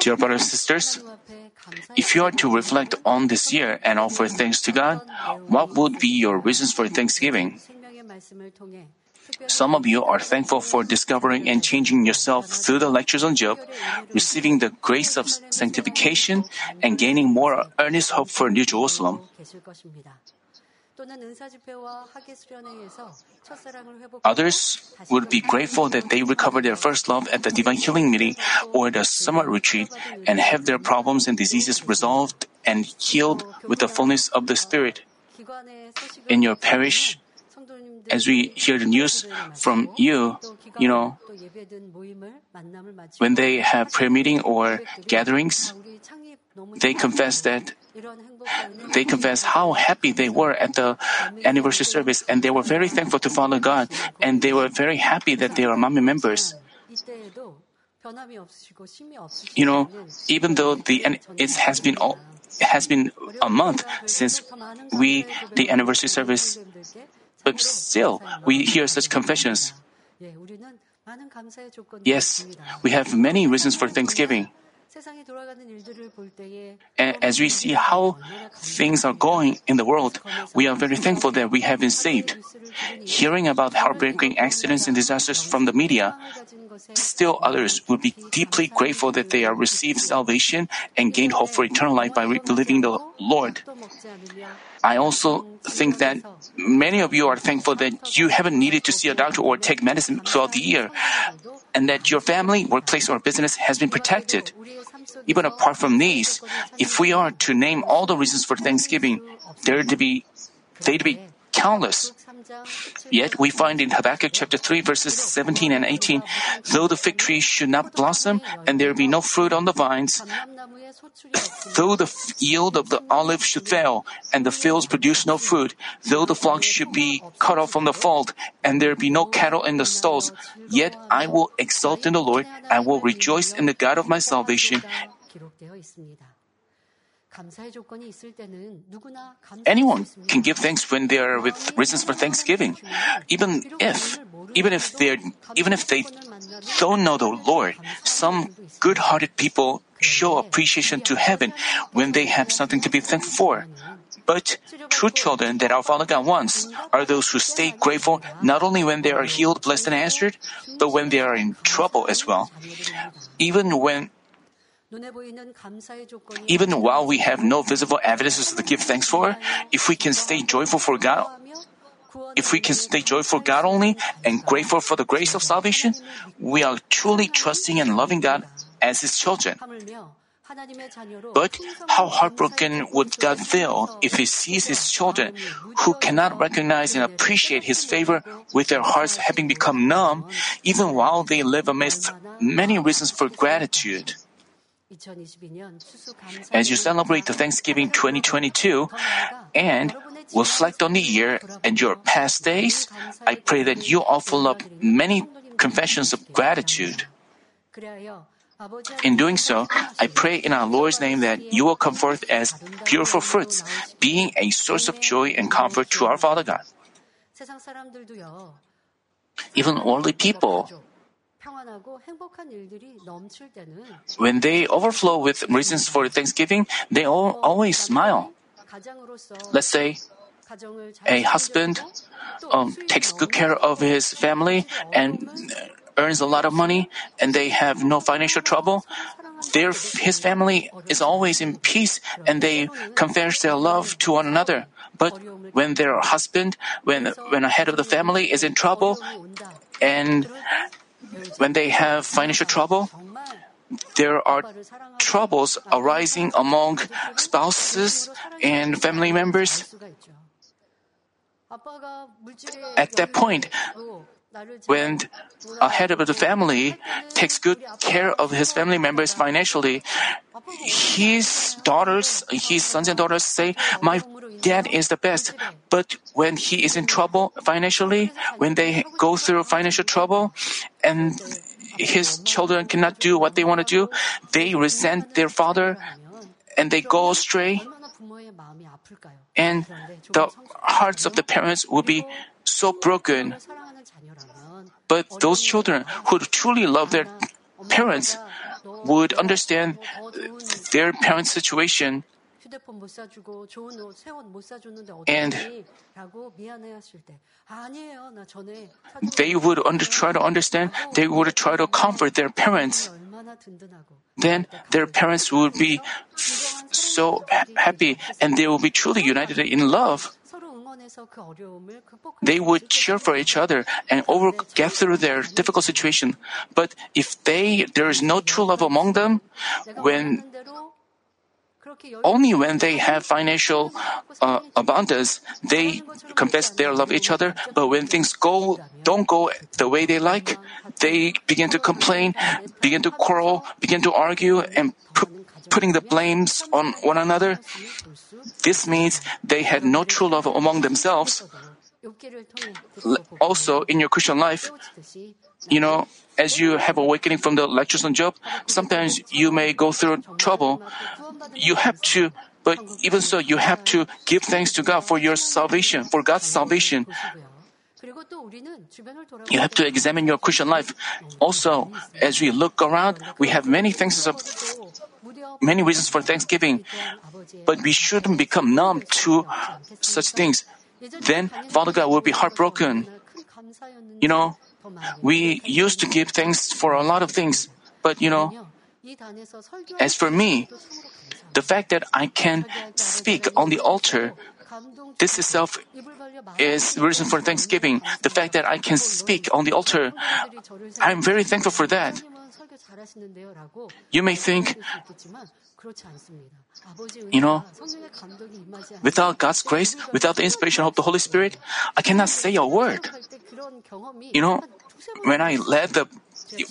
Dear brothers and sisters, if you are to reflect on this year and offer thanks to God, what would be your reasons for thanksgiving? Some of you are thankful for discovering and changing yourself through the lectures on Job, receiving the grace of sanctification, and gaining more earnest hope for New Jerusalem. Others would be grateful that they recovered their first love at the divine healing meeting or the summer retreat and have their problems and diseases resolved and healed with the fullness of the Spirit. In your parish, as we hear the news from you, you know, when they have prayer meeting or gatherings, they confess that they confess how happy they were at the anniversary service and they were very thankful to follow God and they were very happy that they are Manmin members. You know, even though the it has been all, it has been a month since we the anniversary service but still, we hear such confessions. Yes, we have many reasons for thanksgiving. As we see how things are going in the world, we are very thankful that we have been saved. Hearing about heartbreaking accidents and disasters from the media, Still others will be deeply grateful that they are received salvation and gained hope for eternal life by believing the Lord. I also think that many of you are thankful that you haven't needed to see a doctor or take medicine throughout the year, and that your family, workplace, or business has been protected. Even apart from these, if we are to name all the reasons for Thanksgiving, there to be, they'd be countless. Yet we find in Habakkuk chapter 3 verses 17 and 18, though the fig tree should not blossom and there be no fruit on the vines, though the yield of the olive should fail and the fields produce no fruit, though the flock should be cut off from the fold and there be no cattle in the stalls, yet I will exult in the Lord, I will rejoice in the God of my salvation. Anyone can give thanks when they are with reasons for thanksgiving, even if even if they even if they don't know the Lord. Some good-hearted people show appreciation to heaven when they have something to be thankful for. But true children that our Father God wants are those who stay grateful not only when they are healed, blessed, and answered, but when they are in trouble as well. Even when even while we have no visible evidences to give thanks for, if we can stay joyful for God, if we can stay joyful for God only and grateful for the grace of salvation, we are truly trusting and loving God as His children. But how heartbroken would God feel if He sees His children who cannot recognize and appreciate His favor with their hearts having become numb, even while they live amidst many reasons for gratitude? As you celebrate the Thanksgiving 2022 and reflect on the year and your past days, I pray that you offer up many confessions of gratitude. In doing so, I pray in our Lord's name that you will come forth as beautiful fruits, being a source of joy and comfort to our Father God. Even worldly people when they overflow with reasons for thanksgiving, they all always smile. Let's say a husband um, takes good care of his family and earns a lot of money, and they have no financial trouble. Their, his family is always in peace, and they confess their love to one another. But when their husband, when when a head of the family is in trouble, and when they have financial trouble, there are troubles arising among spouses and family members. At that point, when a head of the family takes good care of his family members financially, his daughters, his sons and daughters say, My Dad is the best, but when he is in trouble financially, when they go through financial trouble and his children cannot do what they want to do, they resent their father and they go astray. And the hearts of the parents will be so broken. But those children who truly love their parents would understand their parents' situation and they would under, try to understand, they would try to comfort their parents. Then their parents would be so ha- happy and they will be truly united in love. They would cheer for each other and over, get through their difficult situation. But if they there is no true love among them, when only when they have financial uh, abundance, they confess their love each other. But when things go don't go the way they like, they begin to complain, begin to quarrel, begin to argue, and pu- putting the blames on one another. This means they had no true love among themselves. Also, in your Christian life, you know, as you have awakening from the lectures on Job, sometimes you may go through trouble you have to, but even so, you have to give thanks to God for your salvation, for God's salvation. You have to examine your Christian life. Also, as we look around, we have many things of many reasons for thanksgiving, but we shouldn't become numb to such things. Then Father God will be heartbroken. You know, we used to give thanks for a lot of things, but you know, as for me, the fact that I can speak on the altar, this itself is reason for thanksgiving. The fact that I can speak on the altar, I'm very thankful for that. You may think, you know, without God's grace, without the inspiration of the Holy Spirit, I cannot say a word. You know, when I led the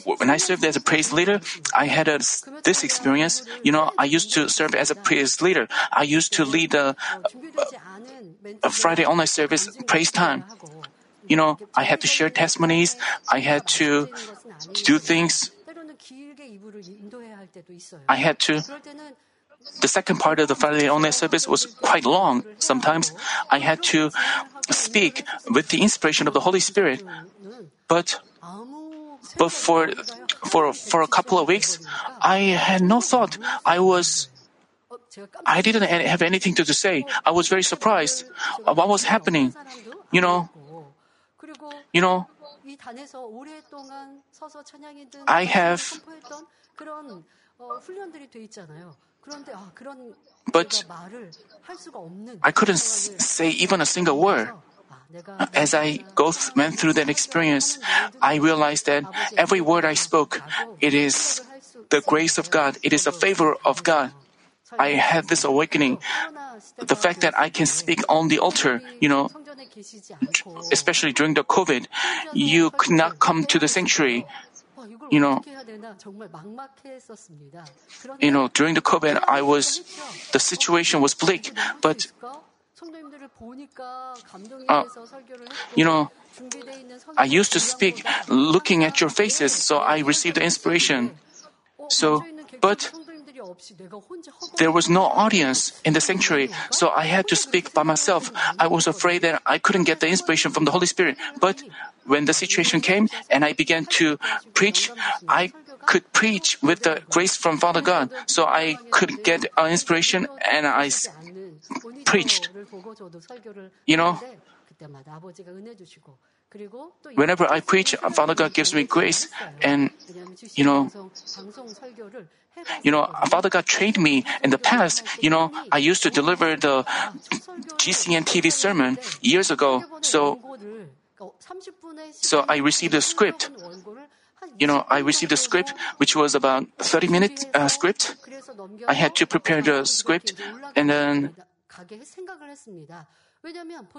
when I served as a praise leader, I had a, this experience. You know, I used to serve as a praise leader. I used to lead a, a uh, uh, Friday online service praise time. You know, I had to share testimonies. I had to do things. I had to. The second part of the Friday online service was quite long. Sometimes I had to speak with the inspiration of the Holy Spirit. But but for for for a couple of weeks, I had no thought. I was I didn't have anything to say. I was very surprised. What was happening? You know, you know, I have but I couldn't say even a single word. As I go th- went through that experience, I realized that every word I spoke, it is the grace of God. It is a favor of God. I had this awakening. The fact that I can speak on the altar, you know, especially during the COVID, you could not come to the sanctuary. You know, you know, during the COVID, I was, the situation was bleak, but, uh, you know, I used to speak looking at your faces, so I received the inspiration. So, but there was no audience in the sanctuary, so I had to speak by myself. I was afraid that I couldn't get the inspiration from the Holy Spirit. But when the situation came and I began to preach, I could preach with the grace from Father God. So I could get uh, inspiration and I preached. You know, whenever I preach, Father God gives me grace and, you know, you know, Father God trained me in the past. You know, I used to deliver the GCN TV sermon years ago. So, so I received a script. You know, I received a script which was about 30 minute uh, script. I had to prepare the script and then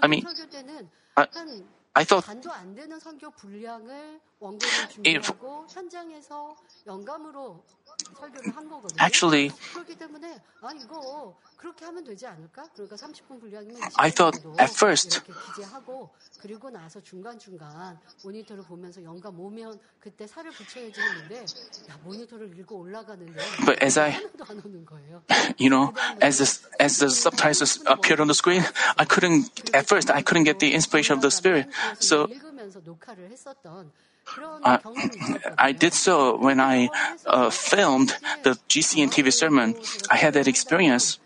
I mean, I, I thought if, actually I thought at first but as I you know as the, as the subtitles appeared on the screen I couldn't at first I couldn't get the inspiration of the spirit. So I did so when I uh, filmed the GCN TV sermon. I had that experience.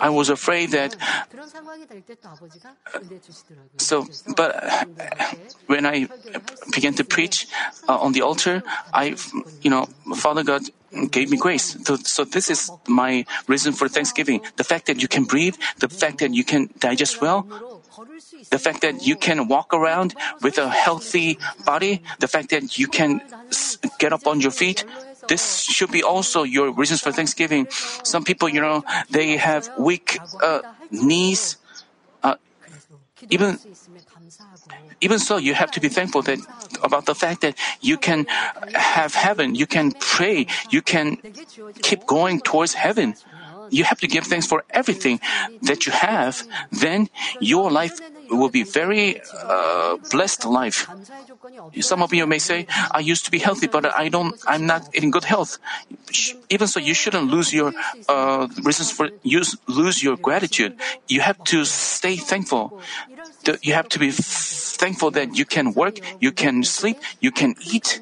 I was afraid that. So, but uh, when I began to preach uh, on the altar, I, you know, Father God gave me grace. So, so this is my reason for thanksgiving: the fact that you can breathe, the fact that you can digest well, the fact that you can walk around with a healthy body, the fact that you can get up on your feet, this should be also your reasons for Thanksgiving. Some people, you know, they have weak uh, knees. Uh, even even so, you have to be thankful that about the fact that you can have heaven, you can pray, you can keep going towards heaven. You have to give thanks for everything that you have. Then your life will be very uh, blessed life. Some of you may say, "I used to be healthy, but I don't. I'm not in good health." Even so, you shouldn't lose your uh, reasons for use, lose your gratitude. You have to stay thankful. You have to be thankful that you can work, you can sleep, you can eat.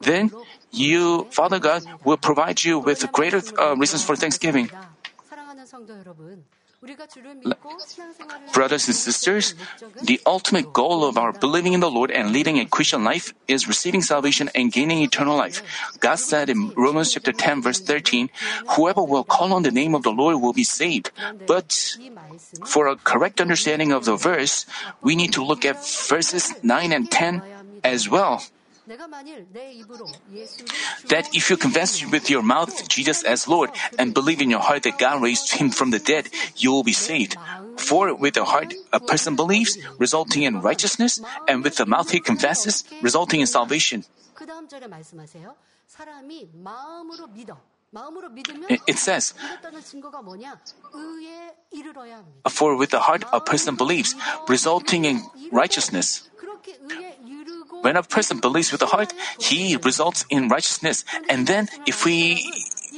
Then you, Father God, will provide you with greater uh, reasons for thanksgiving. Brothers and sisters, the ultimate goal of our believing in the Lord and leading a Christian life is receiving salvation and gaining eternal life. God said in Romans chapter 10 verse 13, whoever will call on the name of the Lord will be saved. But for a correct understanding of the verse, we need to look at verses 9 and 10 as well. That if you confess with your mouth Jesus as Lord and believe in your heart that God raised him from the dead, you will be saved. For with the heart a person believes, resulting in righteousness, and with the mouth he confesses, resulting in salvation. It says, For with the heart a person believes, resulting in righteousness. When a person believes with the heart, he results in righteousness. And then if we,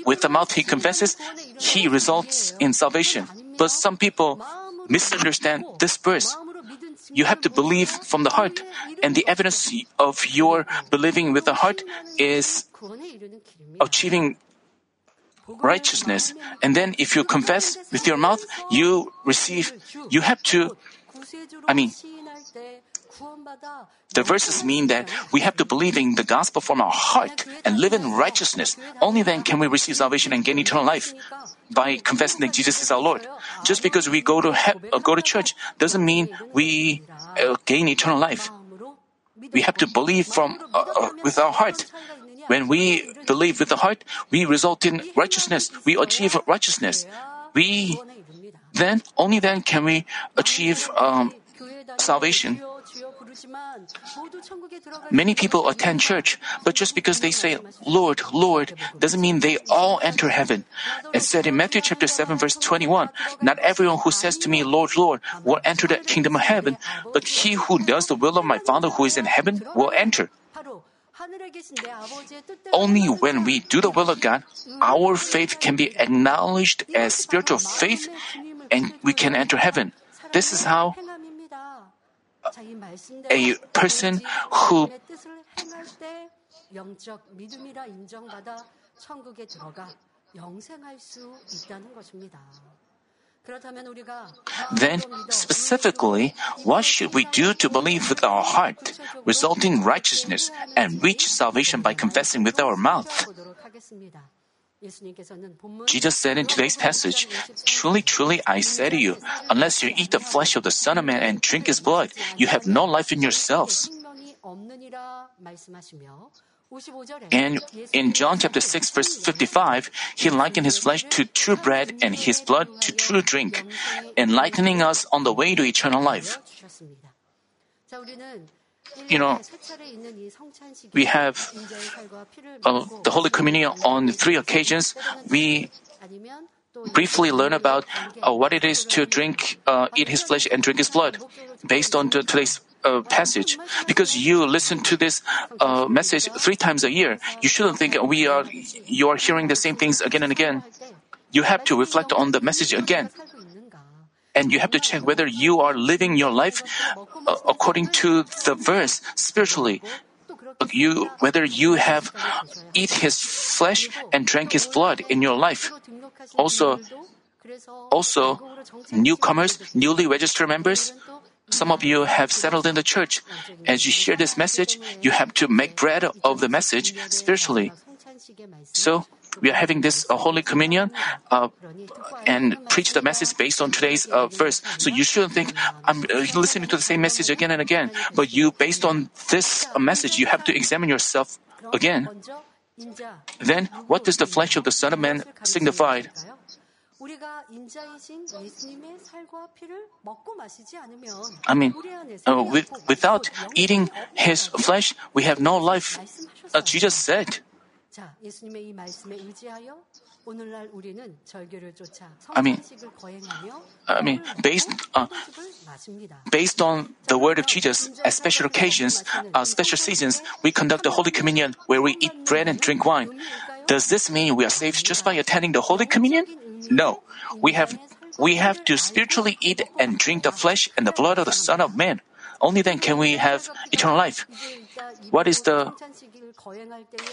with the mouth he confesses, he results in salvation. But some people misunderstand this verse. You have to believe from the heart, and the evidence of your believing with the heart is achieving righteousness. And then if you confess with your mouth, you receive, you have to, I mean, the verses mean that we have to believe in the gospel from our heart and live in righteousness. Only then can we receive salvation and gain eternal life by confessing that Jesus is our Lord. Just because we go to he- uh, go to church doesn't mean we uh, gain eternal life. We have to believe from uh, uh, with our heart. When we believe with the heart, we result in righteousness. We achieve righteousness. We then only then can we achieve um, salvation. Many people attend church, but just because they say, Lord, Lord, doesn't mean they all enter heaven. It said in Matthew chapter 7 verse 21, Not everyone who says to me, Lord, Lord, will enter the kingdom of heaven, but he who does the will of my Father who is in heaven will enter. Only when we do the will of God, our faith can be acknowledged as spiritual faith and we can enter heaven. This is how a person who then, specifically, what should we do to believe with our heart, resulting in righteousness, and reach salvation by confessing with our mouth? Jesus said in today's passage, Truly, truly, I say to you, unless you eat the flesh of the Son of Man and drink his blood, you have no life in yourselves. And in John chapter 6, verse 55, he likened his flesh to true bread and his blood to true drink, enlightening us on the way to eternal life you know, we have uh, the Holy Communion on three occasions. We briefly learn about uh, what it is to drink, uh, eat his flesh, and drink his blood based on today's uh, passage. Because you listen to this uh, message three times a year, you shouldn't think we are, you are hearing the same things again and again. You have to reflect on the message again and you have to check whether you are living your life uh, according to the verse spiritually. You, whether you have eat his flesh and drank his blood in your life. Also, also, newcomers, newly registered members, some of you have settled in the church. As you hear this message, you have to make bread of the message spiritually. So, we are having this uh, Holy Communion uh, and preach the message based on today's uh, verse. So you shouldn't think, I'm uh, listening to the same message again and again. But you, based on this uh, message, you have to examine yourself again. Then, what does the flesh of the Son of Man signify? I mean, uh, with, without eating his flesh, we have no life. Jesus said. I mean, I mean, based uh, based on the word of Jesus, at special occasions, uh, special seasons, we conduct the Holy Communion where we eat bread and drink wine. Does this mean we are saved just by attending the Holy Communion? No, we have we have to spiritually eat and drink the flesh and the blood of the Son of Man. Only then can we have eternal life. What is the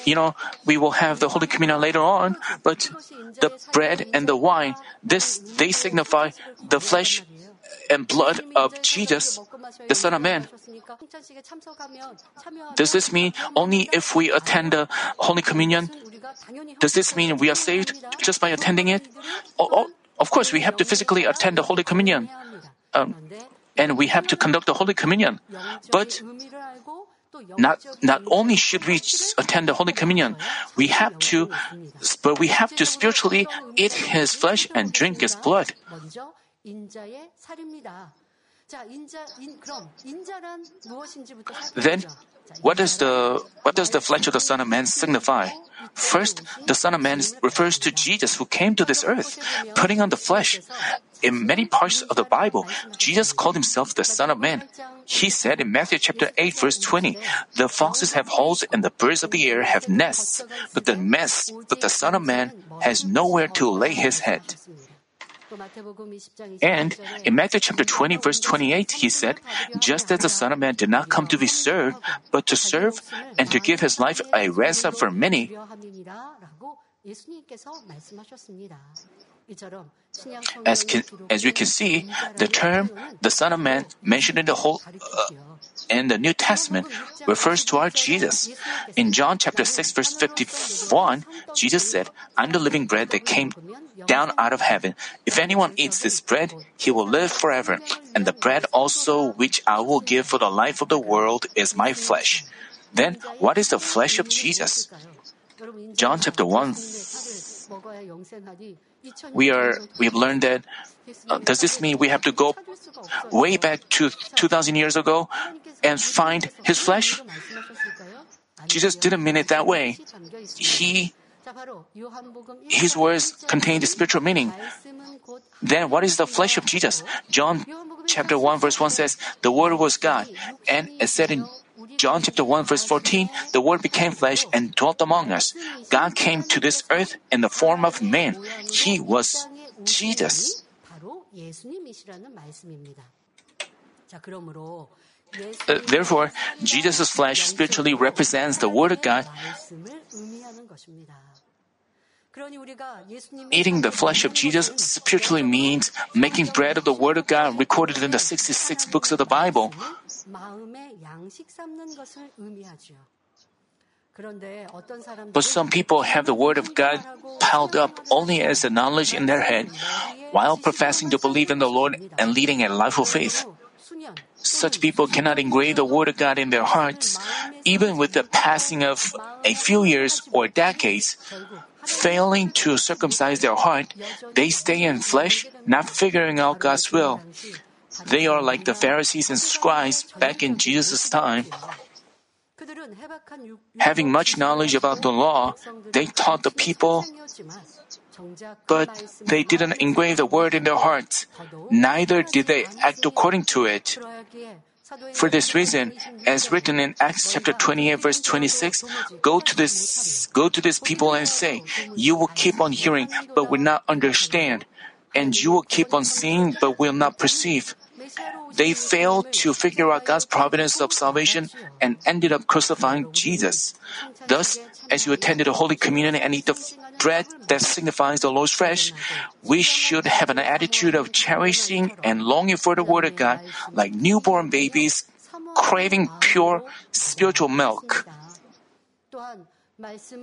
you know, we will have the Holy Communion later on, but the bread and the wine, this, they signify the flesh and blood of Jesus, the Son of Man. Does this mean only if we attend the Holy Communion? Does this mean we are saved just by attending it? Oh, of course, we have to physically attend the Holy Communion. Um, and we have to conduct the Holy Communion. But not not only should we attend the Holy Communion, we have to, but we have to spiritually eat His flesh and drink His blood. Then, what does the what does the flesh of the Son of Man signify? First, the Son of Man refers to Jesus who came to this earth, putting on the flesh. In many parts of the Bible, Jesus called himself the Son of Man. He said in Matthew chapter 8 verse 20, The foxes have holes and the birds of the air have nests, but the mess, but the Son of Man has nowhere to lay his head. And in Matthew chapter 20 verse 28, he said, Just as the Son of Man did not come to be served, but to serve and to give his life a ransom for many. As, can, as we can see, the term the Son of Man mentioned in the whole uh, in the New Testament refers to our Jesus. In John chapter 6 verse 51, Jesus said, I'm the living bread that came down out of heaven. If anyone eats this bread, he will live forever. And the bread also which I will give for the life of the world is my flesh. Then, what is the flesh of Jesus? John chapter 1 we are we have learned that uh, does this mean we have to go way back to 2000 years ago and find his flesh? Jesus didn't mean it that way. He his words contained a spiritual meaning. Then what is the flesh of jesus? John chapter 1 verse 1 says the word was god and it said in John chapter 1 verse 14, the word became flesh and dwelt among us. God came to this earth in the form of man. He was Jesus. Uh, therefore, Jesus' flesh spiritually represents the Word of God. Eating the flesh of Jesus spiritually means making bread of the Word of God recorded in the 66 books of the Bible. But some people have the Word of God piled up only as a knowledge in their head while professing to believe in the Lord and leading a life of faith. Such people cannot engrave the Word of God in their hearts, even with the passing of a few years or decades. Failing to circumcise their heart, they stay in flesh, not figuring out God's will. They are like the Pharisees and scribes back in Jesus' time. Having much knowledge about the law, they taught the people, but they didn't engrave the word in their hearts. Neither did they act according to it. For this reason, as written in Acts chapter 28 verse 26, go to this, go to this people and say, you will keep on hearing, but will not understand. and you will keep on seeing but will not perceive. They failed to figure out God's providence of salvation and ended up crucifying Jesus. Thus, as you attend the Holy Communion and eat the bread that signifies the Lord's flesh, we should have an attitude of cherishing and longing for the Word of God like newborn babies craving pure spiritual milk.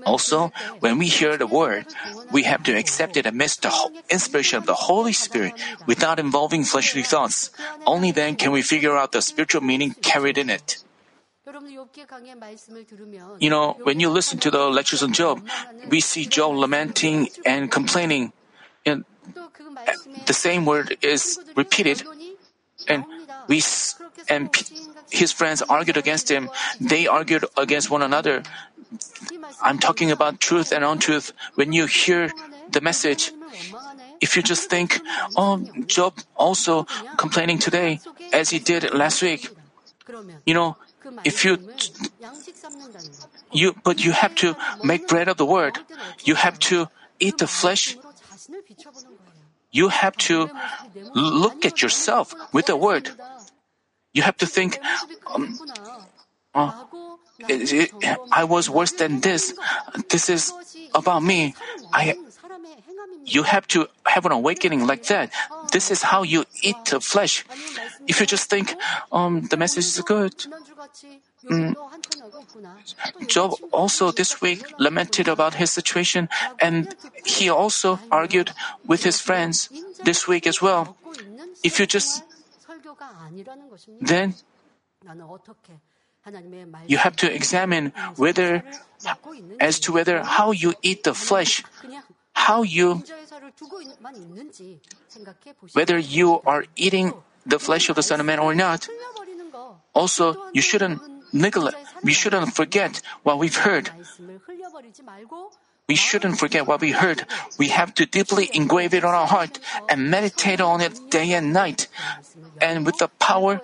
Also, when we hear the word, we have to accept it amidst the inspiration of the Holy Spirit without involving fleshly thoughts. Only then can we figure out the spiritual meaning carried in it. You know, when you listen to the lectures on Job, we see Job lamenting and complaining. And the same word is repeated. And we and his friends argued against him. They argued against one another. I'm talking about truth and untruth. When you hear the message, if you just think, oh, Job also complaining today as he did last week, you know, if you, you, but you have to make bread of the word. You have to eat the flesh. You have to look at yourself with the word. You have to think, um, uh, it, it, I was worse than this. This is about me. I, you have to have an awakening like that. This is how you eat the flesh. If you just think, um, the message is good. Mm. Job also this week lamented about his situation and he also argued with his friends this week as well. If you just, then you have to examine whether, as to whether how you eat the flesh, how you, whether you are eating the flesh of the Son of Man or not. Also, you shouldn't neglect, we shouldn't forget what we've heard. We shouldn't forget what we heard. We have to deeply engrave it on our heart and meditate on it day and night. And with the power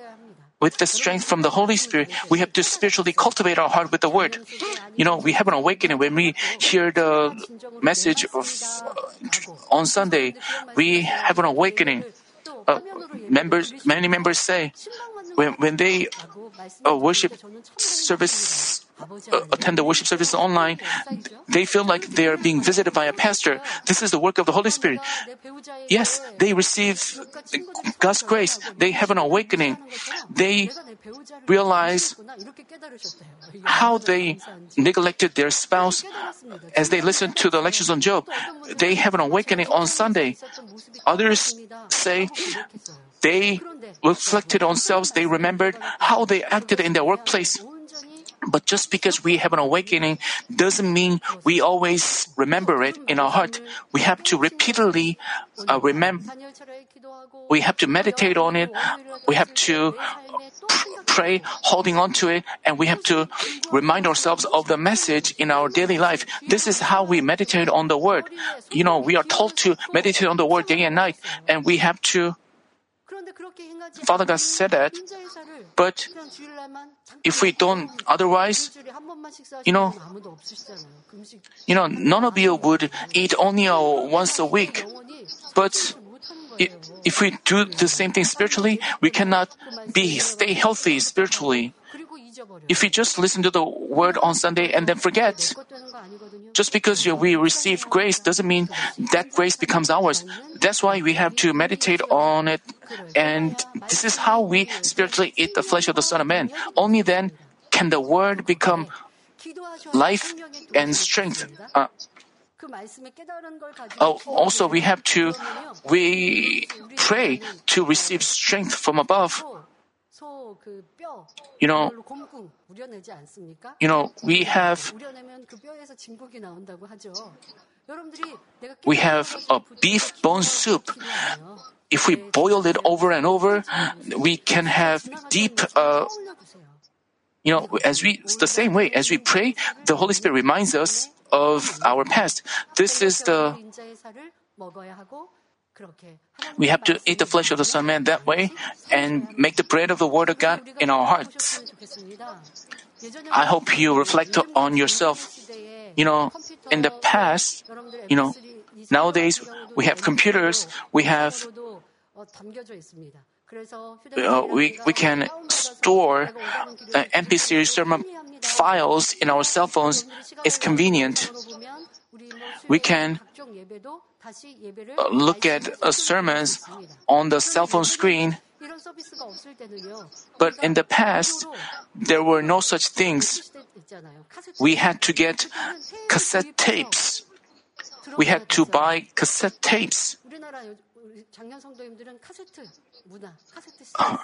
with the strength from the Holy Spirit, we have to spiritually cultivate our heart with the Word. You know, we have an awakening when we hear the message of, on Sunday. We have an awakening. Uh, members, many members say, when, when they uh, worship service uh, attend the worship service online, they feel like they are being visited by a pastor. This is the work of the Holy Spirit. Yes, they receive God's grace. They have an awakening. They realize how they neglected their spouse as they listen to the lectures on Job. They have an awakening on Sunday. Others say they reflected on themselves. They remembered how they acted in their workplace. But just because we have an awakening doesn't mean we always remember it in our heart. We have to repeatedly uh, remember. We have to meditate on it. We have to pray, holding on to it, and we have to remind ourselves of the message in our daily life. This is how we meditate on the word. You know, we are told to meditate on the word day and night, and we have to Father God said that, but if we don't otherwise, you know, you know, none of you would eat only once a week. But if we do the same thing spiritually, we cannot be stay healthy spiritually. If we just listen to the word on Sunday and then forget, just because we receive grace doesn't mean that grace becomes ours. That's why we have to meditate on it. And this is how we spiritually eat the flesh of the Son of Man. Only then can the word become life and strength. Uh, Oh, also, we have to we pray to receive strength from above. You know, you know, we have we have a beef bone soup. If we boil it over and over, we can have deep. Uh, you know, as we the same way as we pray, the Holy Spirit reminds us of our past. This is the we have to eat the flesh of the Son Man that way and make the bread of the Word of God in our hearts. I hope you reflect on yourself. You know, in the past, you know, nowadays we have computers, we have uh, we, we can store uh, MP3 sermon files in our cell phones. It's convenient. We can look at uh, sermons on the cell phone screen. But in the past, there were no such things. We had to get cassette tapes. We had to buy cassette tapes. Uh,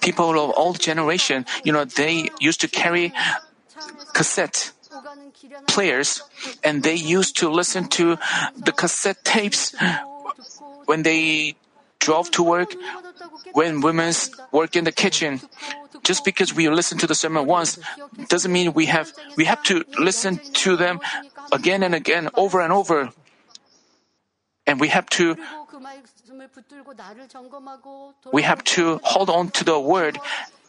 people of old generation, you know, they used to carry cassette players and they used to listen to the cassette tapes when they drove to work, when women work in the kitchen. Just because we listen to the sermon once doesn't mean we have we have to listen to them again and again over and over. And we have to we have to hold on to the word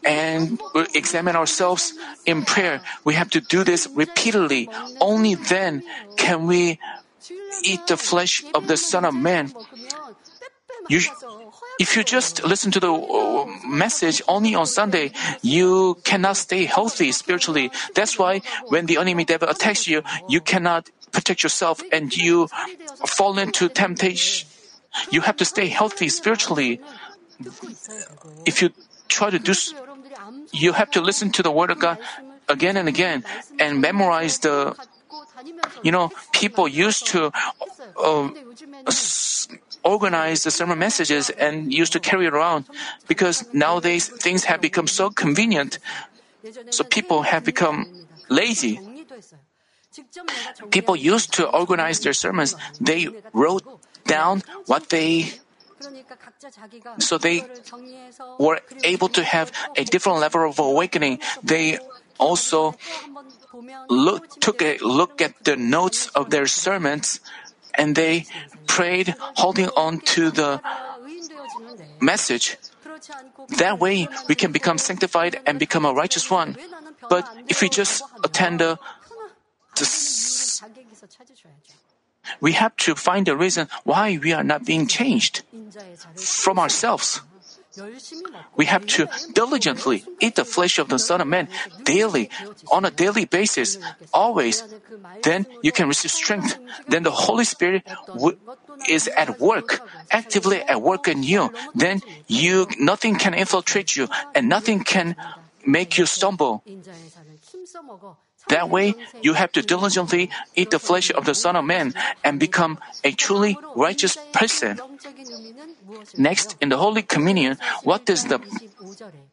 and examine ourselves in prayer. We have to do this repeatedly. Only then can we eat the flesh of the Son of Man. You, if you just listen to the uh, message only on Sunday, you cannot stay healthy spiritually. That's why when the enemy devil attacks you, you cannot protect yourself and you fall into temptation. You have to stay healthy spiritually. If you try to do, you have to listen to the word of God again and again and memorize the. You know, people used to uh, organize the sermon messages and used to carry around because nowadays things have become so convenient. So people have become lazy. People used to organize their sermons. They wrote down what they so they were able to have a different level of awakening. They also look, took a look at the notes of their sermons and they prayed holding on to the message. That way we can become sanctified and become a righteous one. But if we just attend the, the we have to find the reason why we are not being changed from ourselves. We have to diligently eat the flesh of the Son of Man daily, on a daily basis, always. Then you can receive strength. Then the Holy Spirit w- is at work, actively at work in you. Then you, nothing can infiltrate you and nothing can make you stumble. That way, you have to diligently eat the flesh of the Son of Man and become a truly righteous person. Next, in the Holy Communion, what does the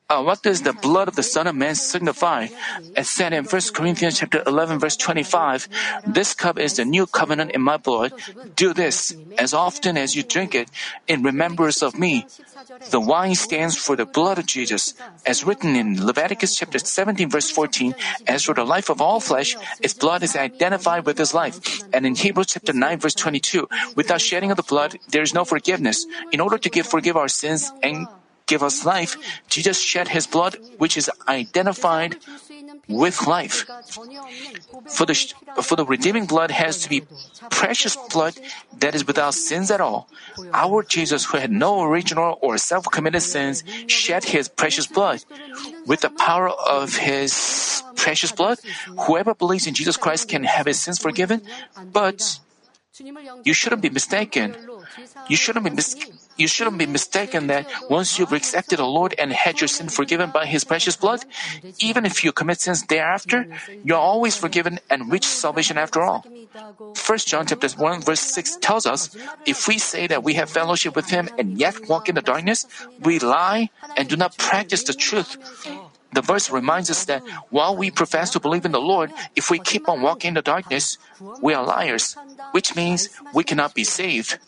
uh, what does the blood of the Son of Man signify? As said in 1 Corinthians chapter 11 verse 25, this cup is the new covenant in my blood. Do this as often as you drink it in remembrance of me. The wine stands for the blood of Jesus. As written in Leviticus chapter 17 verse 14, as for the life of all flesh, its blood is identified with his life. And in Hebrews chapter 9 verse 22, without shedding of the blood, there is no forgiveness. In order to give, forgive our sins and give us life, Jesus shed his blood, which is identified with life. For the, for the redeeming blood has to be precious blood that is without sins at all. Our Jesus, who had no original or self-committed sins, shed his precious blood. With the power of his precious blood, whoever believes in Jesus Christ can have his sins forgiven, but you shouldn't be mistaken. You shouldn't be mis- you shouldn't be mistaken that once you've accepted the Lord and had your sin forgiven by His precious blood, even if you commit sins thereafter, you're always forgiven and reach salvation after all. 1 John chapter 1 verse 6 tells us, if we say that we have fellowship with Him and yet walk in the darkness, we lie and do not practice the truth. The verse reminds us that while we profess to believe in the Lord, if we keep on walking in the darkness, we are liars, which means we cannot be saved.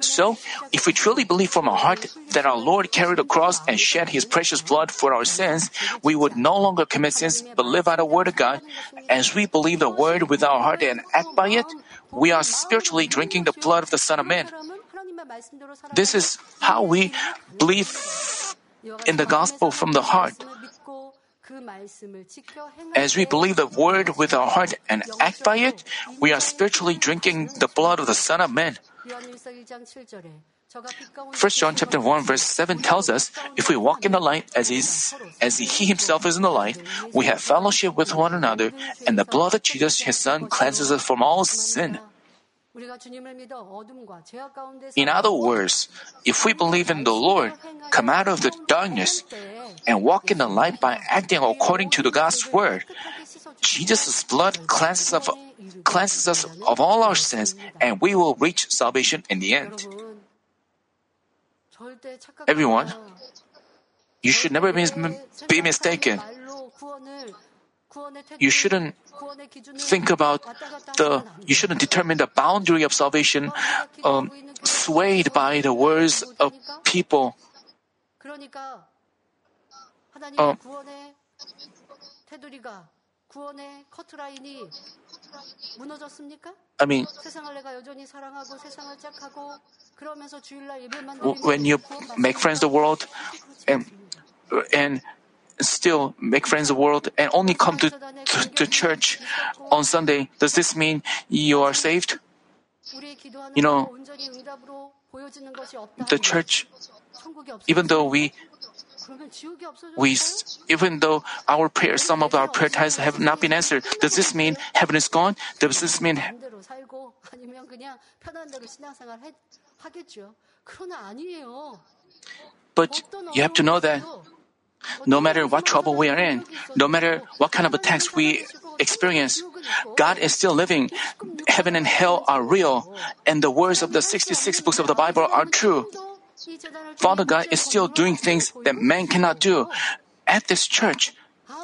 So, if we truly believe from our heart that our Lord carried the cross and shed his precious blood for our sins, we would no longer commit sins but live by the word of God. As we believe the word with our heart and act by it, we are spiritually drinking the blood of the Son of Man. This is how we believe in the gospel from the heart. As we believe the word with our heart and act by it, we are spiritually drinking the blood of the Son of Man. 1 John chapter 1 verse 7 tells us, if we walk in the light as, is, as he himself is in the light, we have fellowship with one another, and the blood of Jesus his son cleanses us from all sin. In other words, if we believe in the Lord, come out of the darkness, and walk in the light by acting according to the God's word, Jesus' blood cleanses, of, cleanses us of all our sins, and we will reach salvation in the end. Everyone, you should never be, be mistaken. You shouldn't think about the, you shouldn't determine the boundary of salvation um, swayed by the words of people. Uh, I mean, when you make friends the world and and still make friends of the world and only come to, to, to church on Sunday, does this mean you are saved? You know, the church, even though we we even though our prayers, some of our prayer times have not been answered, does this mean heaven is gone? Does this mean but you have to know that no matter what trouble we are in, no matter what kind of attacks we experience, God is still living. Heaven and hell are real, and the words of the 66 books of the Bible are true. Father God is still doing things that man cannot do at this church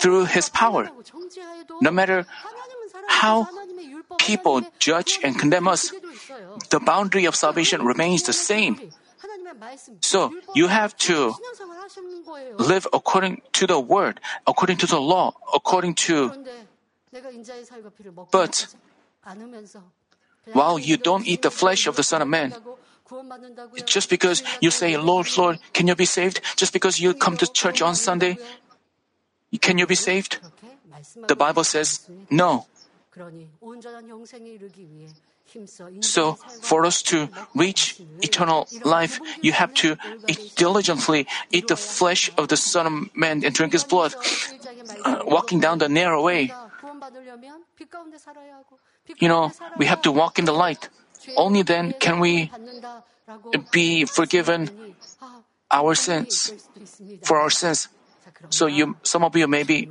through His power. No matter how people judge and condemn us, the boundary of salvation remains the same. So you have to live according to the word, according to the law, according to. But while you don't eat the flesh of the Son of Man, just because you say, Lord, Lord, can you be saved? Just because you come to church on Sunday, can you be saved? The Bible says no. So, for us to reach eternal life, you have to diligently eat the flesh of the Son of Man and drink his blood, uh, walking down the narrow way. You know, we have to walk in the light. Only then can we be forgiven our sins, for our sins. So you, some of you may be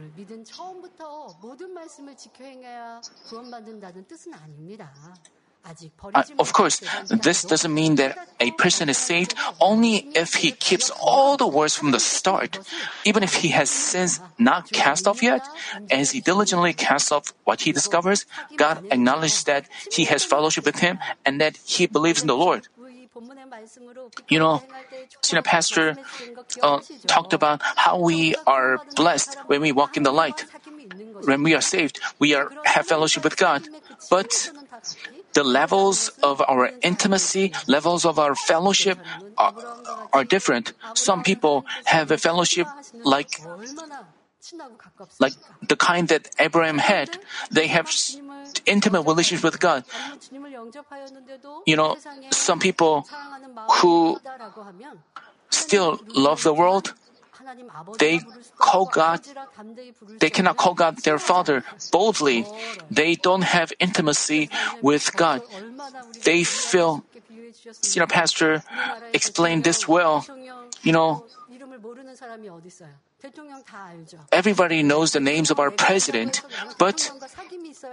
uh, of course, this doesn't mean that a person is saved only if he keeps all the words from the start. Even if he has sins not cast off yet, as he diligently casts off what he discovers, God acknowledges that he has fellowship with him and that he believes in the Lord. You know, Senior Pastor uh, talked about how we are blessed when we walk in the light. When we are saved, we are have fellowship with God. But the levels of our intimacy, levels of our fellowship are, are different. Some people have a fellowship like like the kind that Abraham had. They have intimate relationship with God. You know, some people who still love the world, they call God, they cannot call God their Father boldly. They don't have intimacy with God. They feel, senior pastor explained this well. You know, everybody knows the names of our president, but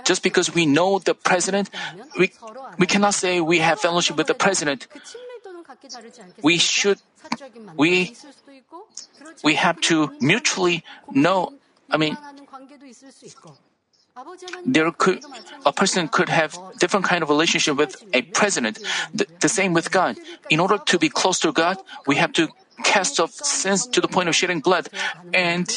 just because we know the president, we, we cannot say we have fellowship with the president. We should, we, we have to mutually know, I mean, there could a person could have different kind of relationship with a president. the, the, same with god. in order to be close to god we have to cast off sins to the point of shedding blood. And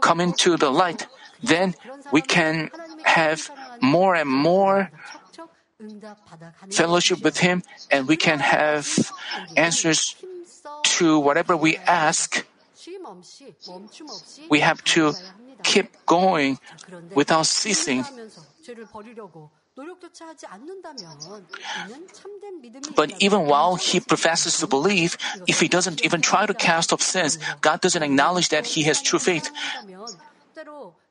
come into the light. then we can have more and more fellowship with Him and we can have answers to whatever we ask we have to keep going without ceasing. But even while he professes to believe, if he doesn't even try to cast off sins, God doesn't acknowledge that he has true faith.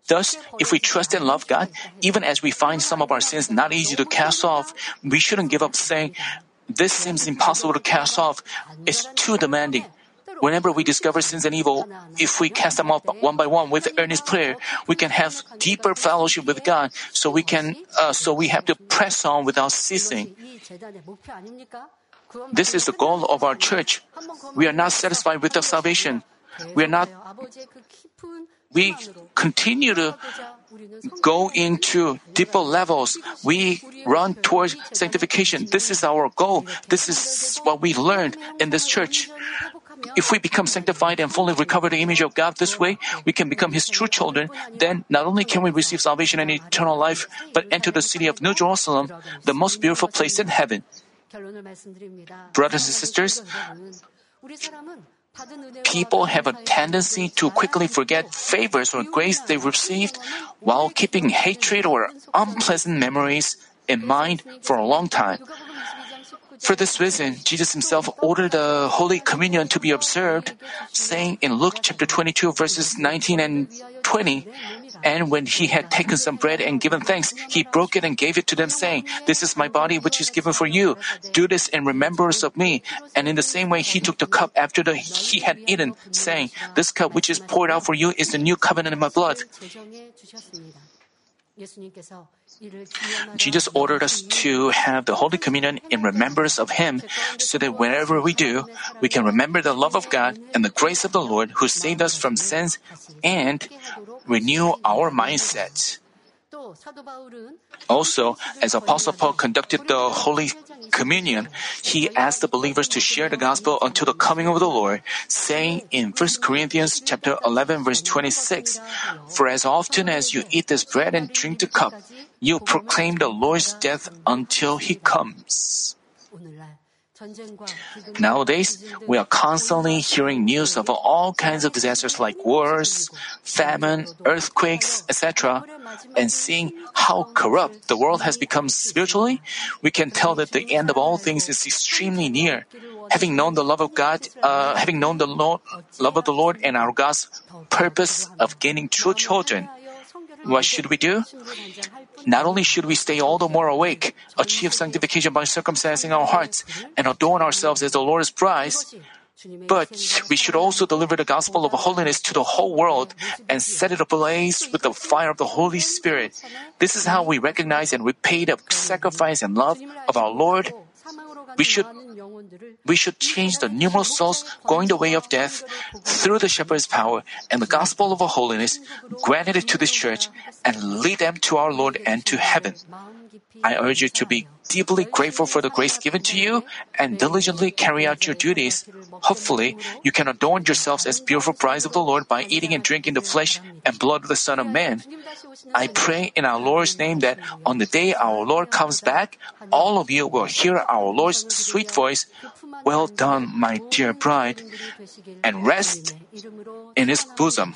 Thus, if we trust and love God, even as we find some of our sins not easy to cast off, we shouldn't give up saying, This seems impossible to cast off. It's too demanding. Whenever we discover sins and evil, if we cast them off one by one with earnest prayer, we can have deeper fellowship with God. So we can, uh, so we have to press on without ceasing. This is the goal of our church. We are not satisfied with the salvation. We are not we continue to go into deeper levels. We run towards sanctification. This is our goal. This is what we learned in this church. If we become sanctified and fully recover the image of God this way, we can become His true children. Then not only can we receive salvation and eternal life, but enter the city of New Jerusalem, the most beautiful place in heaven. Brothers and sisters, People have a tendency to quickly forget favors or grace they received while keeping hatred or unpleasant memories in mind for a long time. For this reason, Jesus himself ordered the Holy Communion to be observed, saying in Luke chapter 22 verses 19 and 20, and when he had taken some bread and given thanks, he broke it and gave it to them, saying, This is my body which is given for you. Do this in remembrance of me. And in the same way, he took the cup after the, he had eaten, saying, This cup which is poured out for you is the new covenant in my blood. Jesus ordered us to have the Holy Communion in remembrance of Him so that whenever we do, we can remember the love of God and the grace of the Lord who saved us from sins and renew our mindset. Also, as Apostle Paul conducted the Holy Communion, he asked the believers to share the gospel until the coming of the Lord, saying in 1 Corinthians chapter 11 verse 26, For as often as you eat this bread and drink the cup, you proclaim the Lord's death until he comes. Nowadays, we are constantly hearing news of all kinds of disasters like wars, famine, earthquakes, etc. And seeing how corrupt the world has become spiritually, we can tell that the end of all things is extremely near. Having known the love of God, uh, having known the Lord, love of the Lord and our God's purpose of gaining true children, what should we do? Not only should we stay all the more awake, achieve sanctification by circumcising our hearts, and adorn ourselves as the Lord's bride, but we should also deliver the gospel of holiness to the whole world and set it ablaze with the fire of the Holy Spirit. This is how we recognize and repay the sacrifice and love of our Lord. We should we should change the numerous souls going the way of death through the shepherd's power and the gospel of holiness granted to this church and lead them to our Lord and to heaven. I urge you to be deeply grateful for the grace given to you and diligently carry out your duties. Hopefully, you can adorn yourselves as beautiful brides of the Lord by eating and drinking the flesh and blood of the Son of Man. I pray in our Lord's name that on the day our Lord comes back, all of you will hear our Lord's sweet voice, Well done, my dear bride, and rest in his bosom.